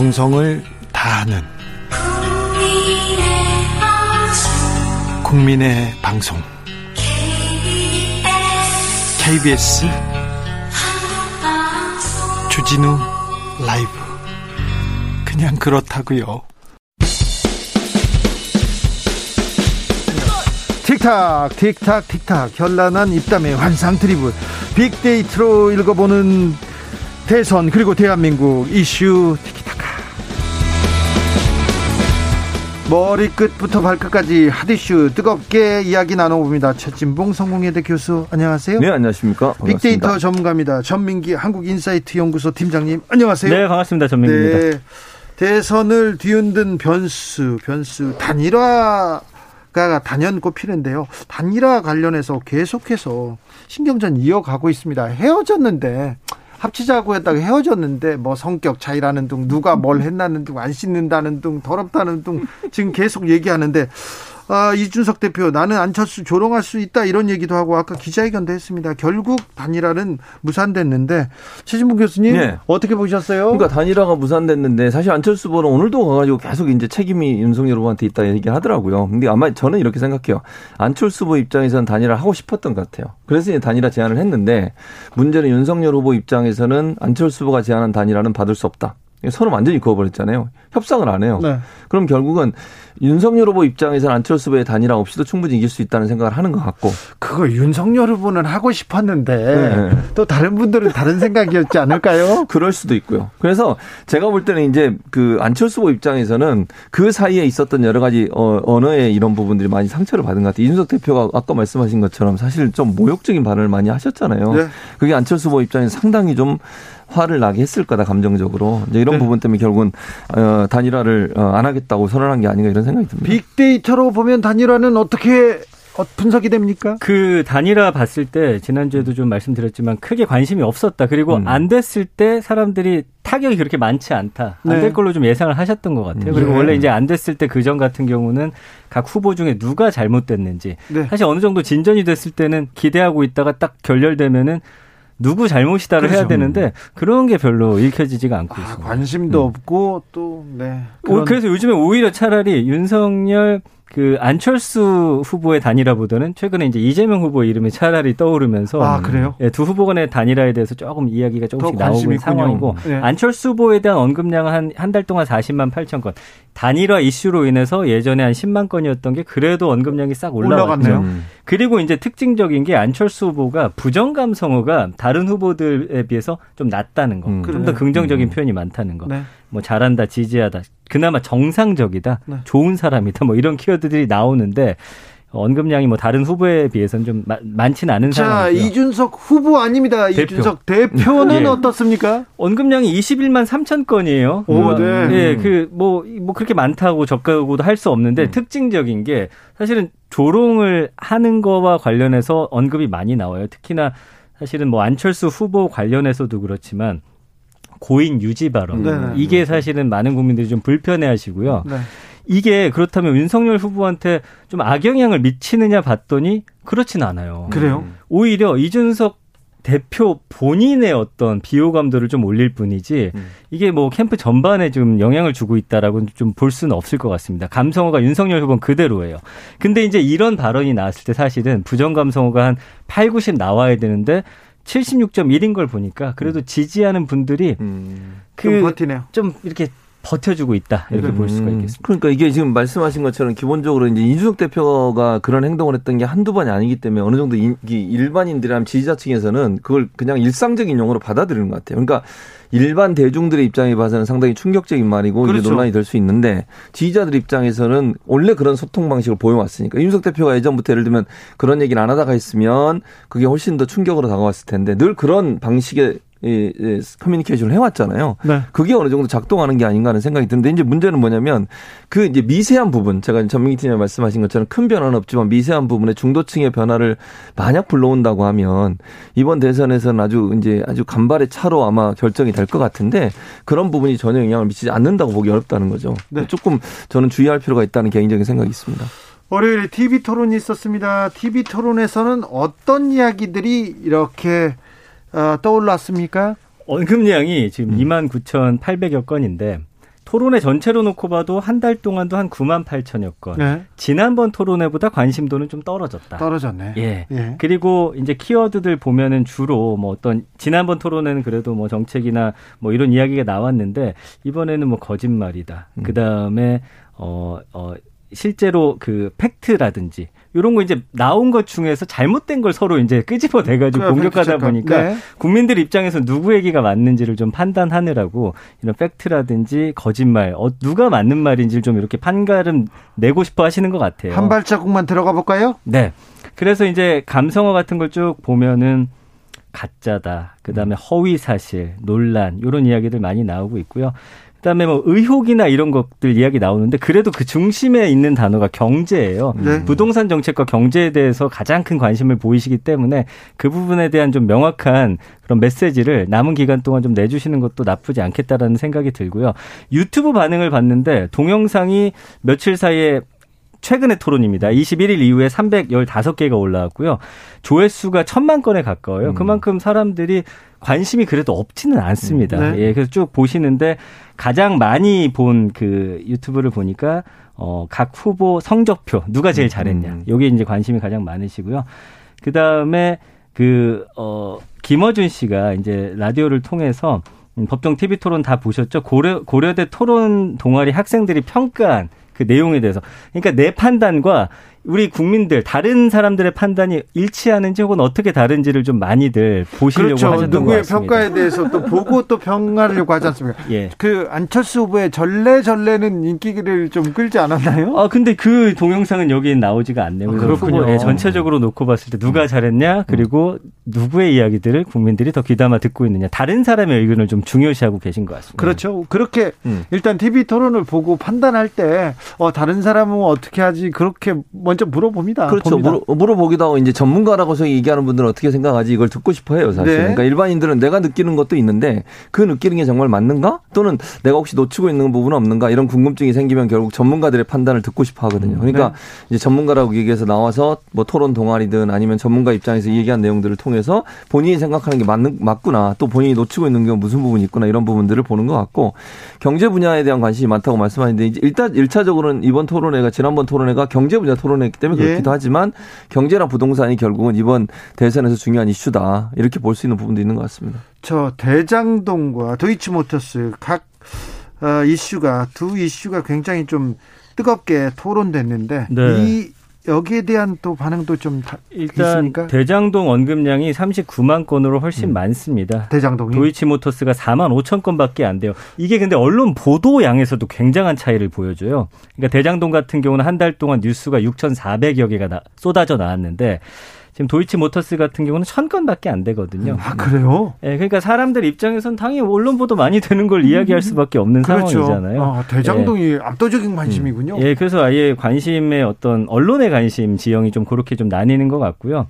정성을 다하는 국민의 방송. KBS 주진우 라이브. 그냥 그렇다고요. 틱탁 틱탁 틱탁. 현란한 입담의 환상 드리블. 빅데이터로 읽어보는 대선 그리고 대한민국 이슈 머리끝부터 발끝까지 핫이슈 뜨겁게 이야기 나눠봅니다. 최진봉 성공회대 교수 안녕하세요. 네 안녕하십니까. 반갑습니다. 빅데이터 전문가입니다. 전민기 한국인사이트 연구소 팀장님 안녕하세요. 네 반갑습니다. 전민기입니다. 네, 대선을 뒤흔든 변수 변수 단일화 가 단연 꼽히는데요. 단일화 관련해서 계속해서 신경전 이어가고 있습니다. 헤어졌는데 합치자고 했다가 헤어졌는데 뭐 성격 차이라는 둥 누가 뭘 했나는 둥 안 씻는다는 둥 더럽다는 둥 지금 계속 얘기하는데 아, 이준석 대표 나는 안철수 조롱할 수 있다 이런 얘기도 하고 아까 기자회견도 했습니다. 결국 단일화는 무산됐는데 최진봉 교수님 네. 어떻게 보셨어요? 그러니까 단일화가 무산됐는데 사실 안철수 후보는 오늘도 가가지고 계속 이제 책임이 윤석열 후보한테 있다 얘기를 하더라고요. 근데 아마 저는 이렇게 생각해요. 안철수 후보 입장에서는 단일화 하고 싶었던 것 같아요. 그래서 이제 단일화 제안을 했는데 문제는 윤석열 후보 입장에서는 안철수 후보가 제안한 단일화는 받을 수 없다. 서로 완전히 그어버렸잖아요. 협상을 안 해요. 네. 그럼 결국은 윤석열 후보 입장에서는 안철수 후보의 단일화 없이도 충분히 이길 수 있다는 생각을 하는 것 같고. 그거 윤석열 후보는 하고 싶었는데 네. 또 다른 분들은 다른 생각이었지 않을까요? 그럴 수도 있고요. 그래서 제가 볼 때는 이제 그 안철수 후보 입장에서는 그 사이에 있었던 여러 가지 어, 언어의 이런 부분들이 많이 상처를 받은 것 같아요. 이준석 대표가 아까 말씀하신 것처럼 사실 좀 모욕적인 발언을 많이 하셨잖아요. 네. 그게 안철수 후보 입장에서 상당히 좀 화를 나게 했을 거다 감정적으로 이제 이런 네. 부분 때문에 결국은 어, 단일화를 어, 안 하겠다고 선언한 게 아닌가 이런 생각이 듭니다. 빅데이터로 보면 단일화는 어떻게 어, 분석이 됩니까? 그 단일화 봤을 때 지난주에도 좀 말씀드렸지만 크게 관심이 없었다. 그리고 음. 안 됐을 때 사람들이 타격이 그렇게 많지 않다. 안될 네. 걸로 좀 예상을 하셨던 것 같아요. 그리고 네. 원래 이제 안 됐을 때 그 전 같은 경우는 각 후보 중에 누가 잘못됐는지 네. 사실 어느 정도 진전이 됐을 때는 기대하고 있다가 딱 결렬되면은 누구 잘못이다를 그렇죠. 해야 되는데 그런 게 별로 읽혀지지가 않고 아, 있습니다. 관심도 음. 없고 또 네. 그런... 그래서 요즘에 오히려 차라리 윤석열 그 안철수 후보의 단일화보다는 최근에 이제 이재명 후보 이름이 차라리 떠오르면서 아 그래요? 예, 두 후보 간의 단일화에 대해서 조금 이야기가 조금씩 나오는 상황이고 네. 안철수 후보에 대한 언급량은 한 한 달 동안 40만 8천 건 단일화 이슈로 인해서 예전에 한 10만 건이었던 게 그래도 언급량이 싹 올라왔죠. 음. 그리고 이제 특징적인 게 안철수 후보가 부정 감성어가 다른 후보들에 비해서 좀 낮다는 거, 음. 좀더 긍정적인 음. 표현이 많다는 거. 네. 뭐 잘한다, 지지하다, 그나마 정상적이다, 네. 좋은 사람이다, 뭐 이런 키워드들이 나오는데 언급량이 뭐 다른 후보에 비해서는 좀 많지는 않은 상황이고요. 자, 이준석 후보 아닙니다. 대표. 이준석 대표는 예. 어떻습니까? 언급량이 21만 3천 건이에요. 오, 네. 예, 그뭐뭐 그렇게 많다고 적다고도 할 수 없는데 음. 특징적인 게 사실은 조롱을 하는 거와 관련해서 언급이 많이 나와요. 특히나 사실은 뭐 안철수 후보 관련해서도 그렇지만 고인 유지 발언. 네, 네. 이게 사실은 많은 국민들이 좀 불편해 하시고요. 네. 이게 그렇다면 윤석열 후보한테 좀 악영향을 미치느냐 봤더니 그렇진 않아요. 그래요? 오히려 이준석 대표 본인의 어떤 비호감도를 좀 올릴 뿐이지 음. 이게 뭐 캠프 전반에 좀 영향을 주고 있다라고 좀 볼 수는 없을 것 같습니다. 감성어가 윤석열 후보는 그대로예요. 근데 이제 이런 발언이 나왔을 때 사실은 부정 감성어가 한 8, 90 나와야 되는데 76.1인 걸 보니까 그래도 음. 지지하는 분들이 음, 그 버티네요. 좀 이렇게 버텨주고 있다 이렇게 음. 볼 수가 있겠습니다. 그러니까 이게 지금 말씀하신 것처럼 기본적으로 이제 이준석 대표가 그런 행동을 했던 게 한두 번이 아니기 때문에 어느 정도 일반인들이나 지지자층에서는 그걸 그냥 일상적인 용어로 받아들이는 것 같아요. 그러니까 일반 대중들의 입장에 봐서는 상당히 충격적인 말이고 그렇죠. 이게 논란이 될 수 있는데 지지자들 입장에서는 원래 그런 소통 방식을 보여왔으니까 이준석 대표가 예전부터 예를 들면 그런 얘기를 안 하다가 했으면 그게 훨씬 더 충격으로 다가왔을 텐데 늘 그런 방식의 이, 이 커뮤니케이션을 해왔잖아요. 네. 그게 어느 정도 작동하는 게 아닌가 하는 생각이 드는데 이제 문제는 뭐냐면 그 이제 미세한 부분 제가 전민기 팀장 말씀하신 것처럼 큰 변화는 없지만 미세한 부분에 중도층의 변화를 만약 불러온다고 하면 이번 대선에서는 아주 이제 아주 간발의 차로 아마 결정이 될 것 같은데 그런 부분이 전혀 영향을 미치지 않는다고 보기 어렵다는 거죠. 네. 조금 저는 주의할 필요가 있다는 개인적인 생각이 있습니다. 월요일에 TV 토론이 있었습니다. TV 토론에서는 어떤 이야기들이 이렇게 어, 떠올랐습니까? 언급량이 지금 음. 2만 9,800여 건인데 토론회 전체로 놓고 봐도 한 달 동안도 한 9만 8천여 건. 네. 지난번 토론회보다 관심도는 좀 떨어졌다. 떨어졌네. 예. 예. 그리고 이제 키워드들 보면은 주로 뭐 어떤 지난번 토론회는 그래도 뭐 정책이나 뭐 이런 이야기가 나왔는데 이번에는 뭐 거짓말이다. 음. 그 다음에 어, 어, 실제로 그 팩트라든지 이런 거 이제 나온 것 중에서 잘못된 걸 서로 이제 끄집어 내가지고 공격하다 보니까 네. 국민들 입장에서 누구 얘기가 맞는지를 좀 판단하느라고 이런 팩트라든지 거짓말, 어, 누가 맞는 말인지를 좀 이렇게 판가름 내고 싶어 하시는 것 같아요. 한 발자국만 들어가 볼까요? 네. 그래서 이제 감성어 같은 걸 쭉 보면은 가짜다. 그 다음에 허위 사실, 논란 이런 이야기들 많이 나오고 있고요. 그다음에 뭐 의혹이나 이런 것들 이야기 나오는데 그래도 그 중심에 있는 단어가 경제예요. 네. 부동산 정책과 경제에 대해서 가장 큰 관심을 보이시기 때문에 그 부분에 대한 좀 명확한 그런 메시지를 남은 기간 동안 좀 내주시는 것도 나쁘지 않겠다라는 생각이 들고요. 유튜브 반응을 봤는데 동영상이 며칠 사이에 최근의 토론입니다. 21일 이후에 315개가 올라왔고요. 조회수가 천만 건에 가까워요. 음. 그만큼 사람들이 관심이 그래도 없지는 않습니다. 음. 네. 예, 그래서 쭉 보시는데 가장 많이 본 그 유튜브를 보니까 어, 각 후보 성적표 누가 제일 음. 잘했냐. 음. 요게 이제 관심이 가장 많으시고요. 그 다음에 그, 어, 김어준 씨가 이제 라디오를 통해서 법정 TV 토론 다 보셨죠? 고려, 고려대 토론 동아리 학생들이 평가한 그 내용에 대해서. 그러니까 내 판단과 우리 국민들 다른 사람들의 판단이 일치하는지 혹은 어떻게 다른지를 좀 많이들 보시려고 그렇죠. 하셨던 누구의 것 같습니다. 평가에 대해서 또 보고 또 평가하려고 하지 않습니까? 예. 그 안철수 후보의 전례전례는 인기를 좀 끌지 않았나요? 아 근데 그 동영상은 여기 나오지가 않네요. 아, 그렇군요. 예, 전체적으로 놓고 봤을 때 누가 잘했냐 그리고 누구의 이야기들을 국민들이 더 귀담아 듣고 있느냐 다른 사람의 의견을 좀 중요시하고 계신 것 같습니다. 그렇죠. 그렇게 음. 일단 TV 토론을 보고 판단할 때 어, 다른 사람은 어떻게 하지 그렇게 먼저 물어봅니다. 그렇죠. 물어, 물어보기도 하고 이제 전문가라고서 얘기하는 분들은 어떻게 생각하지 이걸 듣고 싶어 해요, 사실. 네. 그러니까 일반인들은 내가 느끼는 것도 있는데 그 느끼는 게 정말 맞는가? 또는 내가 혹시 놓치고 있는 부분은 없는가? 이런 궁금증이 생기면 결국 전문가들의 판단을 듣고 싶어 하거든요. 그러니까 네. 이제 전문가라고 얘기해서 나와서 뭐 토론 동아리든 아니면 전문가 입장에서 얘기한 내용들을 통해서 본인이 생각하는 게 맞는, 맞구나. 또 본인이 놓치고 있는 게 무슨 부분이 있구나. 이런 부분들을 보는 것 같고 경제 분야에 대한 관심이 많다고 말씀하셨는데 일단 1차적으로는 이번 토론회가 지난번 토론회가 경제 분야 토론 토론했기 때문에 그렇기도 예. 하지만 경제랑 부동산이 결국은 이번 대선에서 중요한 이슈다 이렇게 볼 수 있는 부분도 있는 것 같습니다. 저 대장동과 도이치모터스 각 어, 이슈가 두 이슈가 굉장히 좀 뜨겁게 토론됐는데 네. 이 여기에 대한 또 반응도 좀 일단 있습니까? 대장동 원금량이 39만 건으로 훨씬 음. 많습니다. 대장동이 도이치모터스가 4만 5천 건밖에 안 돼요. 이게 근데 언론 보도 양에서도 굉장한 차이를 보여줘요. 그러니까 대장동 같은 경우는 한 달 동안 뉴스가 6,400여 개가 나, 쏟아져 나왔는데 지금 도이치모터스 같은 경우는 천 건밖에 안 되거든요. 아 그래요? 예, 네, 그러니까 사람들 입장에선 당연히 언론 보도 많이 되는 걸 이야기할 수밖에 없는 그렇죠. 상황이잖아요. 아, 대장동이 예. 압도적인 관심이군요. 예, 그래서 아예 관심의 어떤 언론의 관심 지형이 좀 그렇게 좀 나뉘는 것 같고요.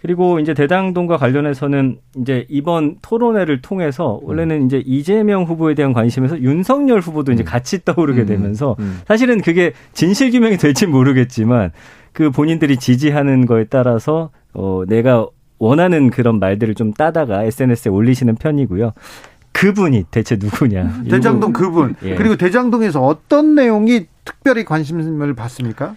그리고 이제 대장동과 관련해서는 이제 이번 토론회를 통해서 원래는 이제 이재명 후보에 대한 관심에서 윤석열 후보도 이제 음. 같이 떠오르게 음. 되면서 사실은 그게 진실 규명이 될지 모르겠지만 그 본인들이 지지하는 거에 따라서 어 내가 원하는 그런 말들을 좀 따다가 SNS에 올리시는 편이고요. 그분이 대체 누구냐? 대장동 그분. 예. 그리고 대장동에서 어떤 내용이 특별히 관심을 받습니까?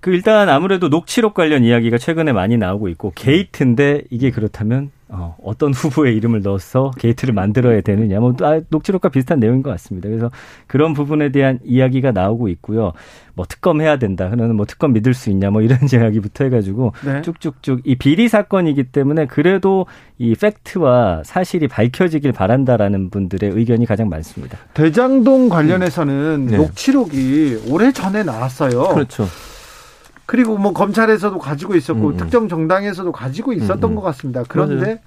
그 일단 아무래도 녹취록 관련 이야기가 최근에 많이 나오고 있고 게이트인데 이게 그렇다면 어, 어떤 후보의 이름을 넣어서 게이트를 만들어야 되느냐, 뭐 아, 녹취록과 비슷한 내용인 것 같습니다. 그래서 그런 부분에 대한 이야기가 나오고 있고요. 뭐 특검 해야 된다, 그러면 뭐 특검 믿을 수 있냐, 뭐 이런 이야기부터 해가지고 네. 쭉쭉쭉 이 비리 사건이기 때문에 그래도 이 팩트와 사실이 밝혀지길 바란다라는 분들의 의견이 가장 많습니다. 대장동 관련해서는 네. 녹취록이 오래 전에 나왔어요. 그렇죠. 그리고 뭐 검찰에서도 가지고 있었고 음. 음. 특정 정당에서도 가지고 있었던 음. 음. 것 같습니다. 그런데 맞아요.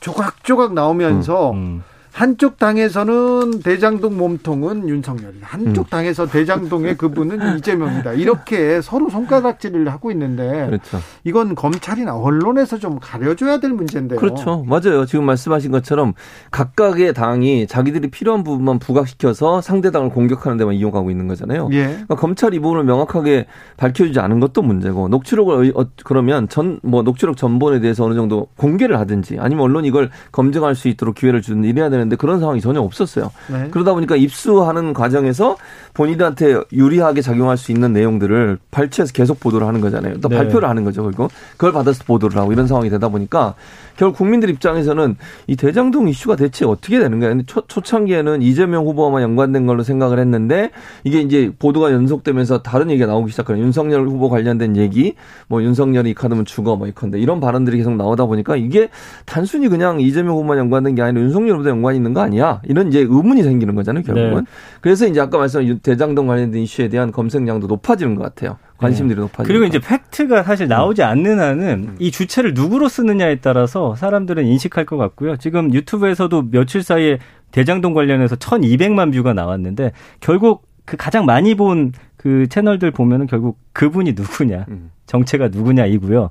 조각조각 나오면서 음. 음. 한쪽 당에서는 대장동 몸통은 윤석열, 한쪽 음. 당에서 대장동의 그분은 이재명이다. 이렇게 서로 손가락질을 하고 있는데 그렇죠. 이건 검찰이나 언론에서 좀 가려줘야 될 문제인데요. 그렇죠. 맞아요. 지금 말씀하신 것처럼 각각의 당이 자기들이 필요한 부분만 부각시켜서 상대 당을 공격하는 데만 이용하고 있는 거잖아요. 예. 그러니까 검찰 이 부분을 명확하게 밝혀주지 않은 것도 문제고 녹취록을 어, 그러면 전 뭐 녹취록 전본에 대해서 어느 정도 공개를 하든지 아니면 언론이 이걸 검증할 수 있도록 기회를 주는 이래야 되는 되는데 그런 상황이 전혀 없었어요. 네. 그러다 보니까 입수하는 과정에서 본인한테 유리하게 작용할 수 있는 내용들을 발췌해서 계속 보도를 하는 거잖아요. 또 네. 발표를 하는 거죠. 그리고 그걸 받아서 보도를 하고 이런 상황이 되다 보니까 결국 국민들 입장에서는 이 대장동 이슈가 대체 어떻게 되는 거야? 초, 초창기에는 이재명 후보와만 연관된 걸로 생각을 했는데 이게 이제 보도가 연속되면서 다른 얘기가 나오기 시작하는 윤석열 후보 관련된 얘기, 뭐 윤석열이 카드면 죽어 뭐 이컨대 이런 발언들이 계속 나오다 보니까 이게 단순히 그냥 이재명 후보만 연관된 게 아니라 윤석열 후보도 연관 이 있는 거 아니야? 이런 이제 의문이 생기는 거잖아요, 결국은. 네. 그래서 이제 아까 말씀한 대장동 관련된 이슈에 대한 검색량도 높아지는 것 같아요. 관심들이 네. 높아지고 그리고 이제 팩트가 사실 나오지 않는 한은 음. 이 주체를 누구로 쓰느냐에 따라서 사람들은 인식할 것 같고요. 지금 유튜브에서도 며칠 사이에 대장동 관련해서 1200만 뷰가 나왔는데 결국 그 가장 많이 본 그 채널들 보면은 결국 그분이 누구냐, 음. 정체가 누구냐이고요.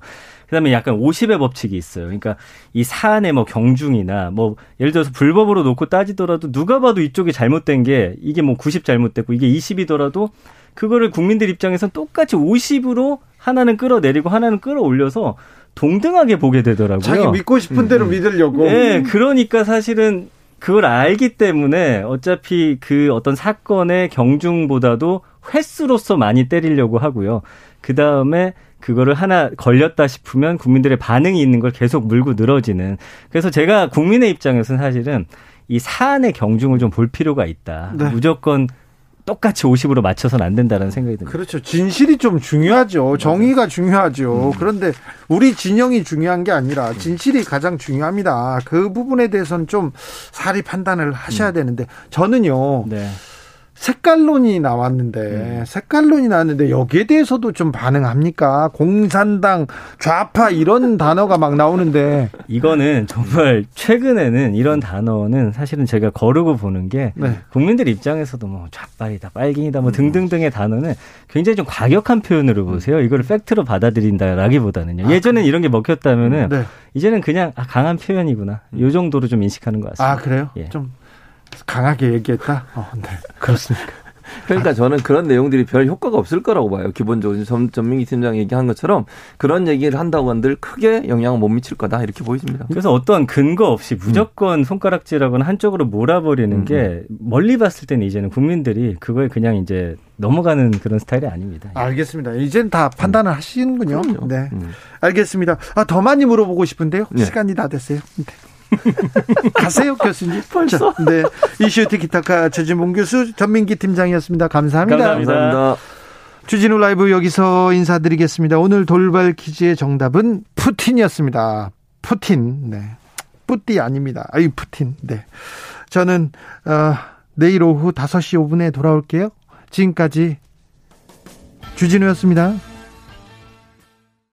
그다음에 약간 50의 법칙이 있어요. 그러니까 이 사안의 뭐 경중이나 뭐 예를 들어서 불법으로 놓고 따지더라도 누가 봐도 이쪽이 잘못된 게 이게 뭐 90 잘못됐고 이게 20이더라도 그거를 국민들 입장에선 똑같이 50으로 하나는 끌어내리고 하나는 끌어올려서 동등하게 보게 되더라고요. 자기 믿고 싶은 대로 음. 믿으려고. 네, 그러니까 사실은 그걸 알기 때문에 어차피 그 어떤 사건의 경중보다도 횟수로서 많이 때리려고 하고요. 그 다음에 그거를 하나 걸렸다 싶으면 국민들의 반응이 있는 걸 계속 물고 늘어지는. 그래서 제가 국민의 입장에서는 사실은 이 사안의 경중을 좀 볼 필요가 있다. 네. 무조건 똑같이 50으로 맞춰서는 안 된다는 생각이 듭니다. 그렇죠. 진실이 좀 중요하죠. 정의가 중요하죠. 음. 그런데 우리 진영이 중요한 게 아니라 진실이 가장 중요합니다. 그 부분에 대해서는 좀 사리 판단을 하셔야 음. 되는데 저는요. 네. 색깔론이 나왔는데 음. 색깔론이 나왔는데 여기에 대해서도 좀 반응합니까? 공산당 좌파 이런 단어가 막 나오는데 이거는 정말 최근에는 이런 단어는 사실은 제가 거르고 보는 게 네. 국민들 입장에서도 뭐 좌빨이다 빨갱이다 뭐 음. 등등등의 단어는 굉장히 좀 과격한 표현으로 보세요. 이거를 팩트로 받아들인다라기보다는요. 아, 예전엔 이런 게 먹혔다면은 네. 이제는 그냥 아, 강한 표현이구나. 요 정도로 좀 인식하는 것 같습니다. 아 그래요? 예. 좀 강하게 얘기했다? 어, 네. 그렇습니까? 그러니까 저는 그런 내용들이 별 효과가 없을 거라고 봐요. 기본적으로 전, 전민기 팀장 얘기한 것처럼 그런 얘기를 한다고 한들 크게 영향을 못 미칠 거다 이렇게 보여집니다. 그래서 어떠한 근거 없이 무조건 음. 손가락질하거나 한쪽으로 몰아버리는 음. 게 멀리 봤을 때는 이제는 국민들이 그거에 그냥 이제 넘어가는 그런 스타일이 아닙니다. 알겠습니다. 이젠 다 판단을 음. 하시는군요. 그럼요. 네. 음. 알겠습니다. 아, 더 많이 물어보고 싶은데요. 네. 시간이 다 됐어요. 네. 가세요, 교수님. 벌써? 네. 이슈 티키타카 최진봉 교수, 전민기 팀장이었습니다. 감사합니다. 감사합니다. 주진우 라이브 여기서 인사드리겠습니다. 오늘 돌발 퀴즈의 정답은 푸틴이었습니다. 푸틴. 네. 뿌띠 아닙니다. 아이, 푸틴. 네. 저는, 어, 내일 오후 5시 5분에 돌아올게요. 지금까지 주진우였습니다.